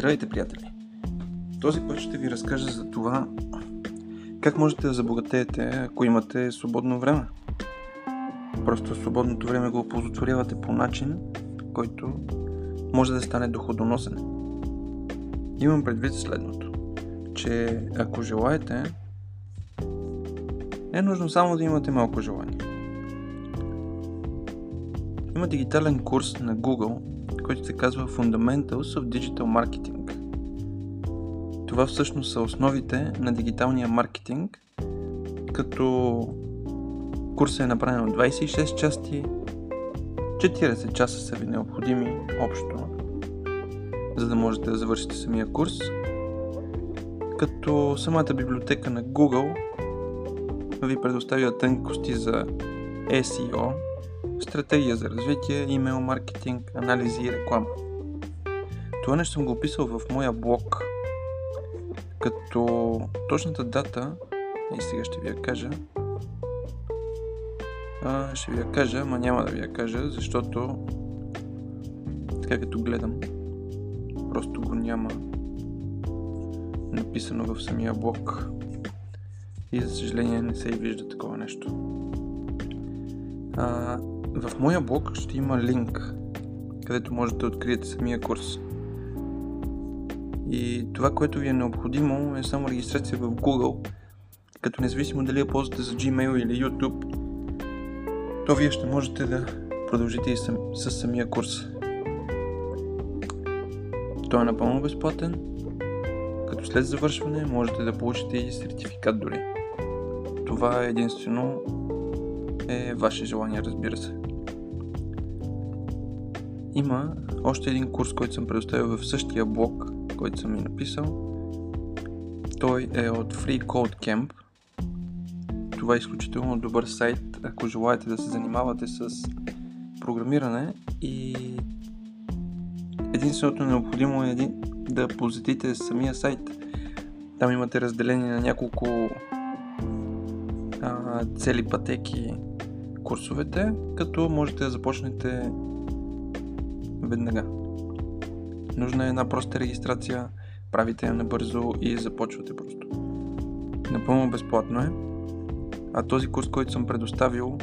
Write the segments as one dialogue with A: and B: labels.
A: Здравейте, приятели! Този път ще ви разкажа за това как можете да забогатеете, ако имате свободно време. Просто свободното време го оползотворявате по начин, който може да стане доходоносен. Имам предвид следното, че ако желаете, е нужно само да имате малко желание. Има дигитален курс на Google, който се казва Fundamentals of Digital Marketing. Това всъщност са основите на дигиталния маркетинг, като курсът е направен от 26 части, 40 часа са ви необходими общо, за да можете да завършите самия курс, като самата библиотека на Google ви предоставя тънкости за SEO, стратегия за развитие, имейл маркетинг, анализи и реклама. Това нещо съм го описал в моя блог, като точната дата, и сега ще ви я кажа, а, ще ви я кажа, ама няма да ви я кажа, защото така като гледам, просто го няма написано в самия блог и за съжаление не се и вижда такова нещо. А, в моя блог ще има линк, където можете да откриете самия курс. И това, което ви е необходимо е само регистрация в Google, като независимо дали я ползвате за Gmail или YouTube, то вие ще можете да продължите и с самия курс. Той е напълно безплатен, като след завършване можете да получите и сертификат дори. Това единствено е ваше желание, разбира се. Има още един курс, който съм предоставил в същия блог, който съм ми написал. Той е от Free Code Camp. Това е изключително добър сайт, ако желаете да се занимавате с програмиране и единственото необходимо е да посетите самия сайт. Там имате разделение на няколко а, цели пътеки курсовете, като можете да започнете веднага. Нужна е една проста регистрация, правите я набързо и започвате просто. Напълно безплатно е. А този курс, който съм предоставил,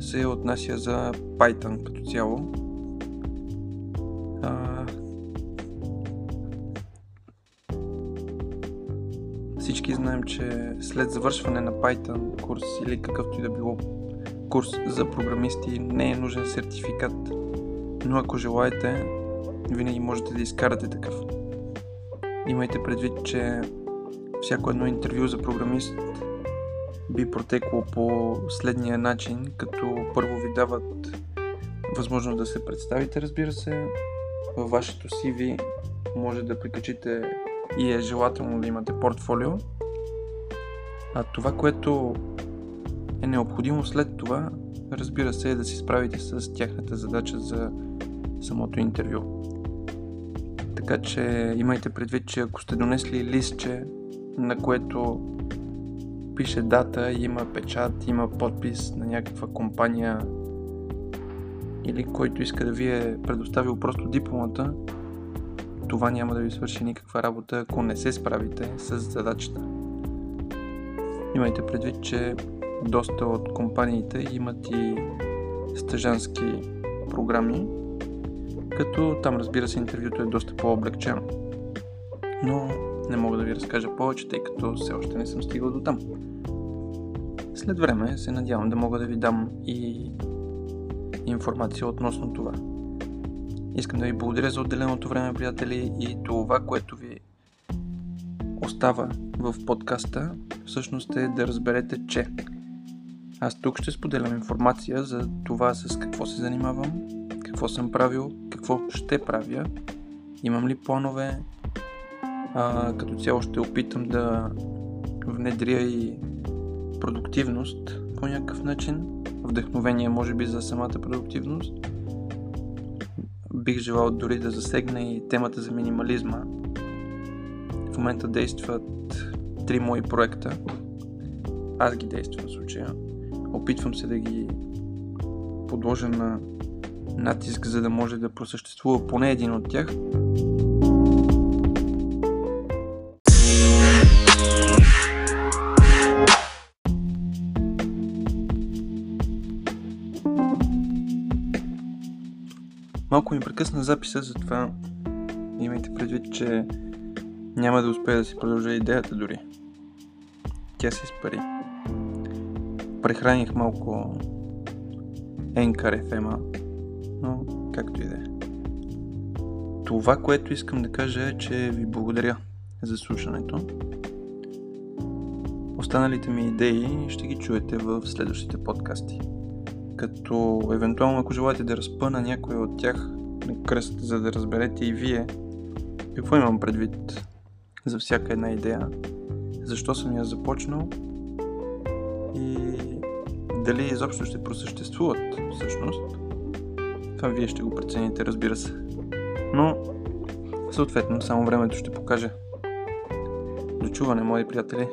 A: се отнася за Python като цяло. А... Всички знаем, че след завършване на Python курс или какъвто и да било курс за програмисти не е нужен сертификат но ако желаете, винаги можете да изкарате такъв. Имайте предвид, че всяко едно интервю за програмист би протекло по следния начин, като първо ви дават възможност да се представите, разбира се. Във вашето CV може да прикачите и е желателно да имате портфолио. А това, което е необходимо след това, разбира се, е да си справите с тяхната задача за самото интервю. Така че имайте предвид, че ако сте донесли листче, на което пише дата, има печат, има подпис на някаква компания или който иска да ви е предоставил просто дипломата, това няма да ви свърши никаква работа, ако не се справите с задачата. Имайте предвид, че доста от компаниите имат и стъжански програми, като там разбира се интервюто е доста по-облегчено. Но не мога да ви разкажа повече, тъй като все още не съм стигал до там. След време се надявам да мога да ви дам и информация относно това. Искам да ви благодаря за отделеното време, приятели, и това, което ви остава в подкаста, всъщност е да разберете, че аз тук ще споделям информация за това с какво се занимавам, какво съм правил, какво ще правя, имам ли планове, а, като цяло ще опитам да внедря и продуктивност по някакъв начин, вдъхновение може би за самата продуктивност. Бих желал дори да засегна и темата за минимализма. В момента действат три мои проекта. Аз ги действам в случая. Опитвам се да ги подложа на натиск, за да може да просъществува поне един от тях. Малко ми прекъсна записа, затова имайте предвид, че няма да успея да си продължа идеята дори. Тя се изпари. Прехраних малко Anchor fm но както и да е. Това, което искам да кажа е, че ви благодаря за слушането. Останалите ми идеи ще ги чуете в следващите подкасти. Като евентуално ако желаете да разпъна някой от тях на кръст, за да разберете и вие какво имам предвид за всяка една идея, защо съм я започнал и дали изобщо ще просъществуват всъщност. Това вие ще го прецените, разбира се. Но, съответно, само времето ще покаже. До чуване, мои приятели!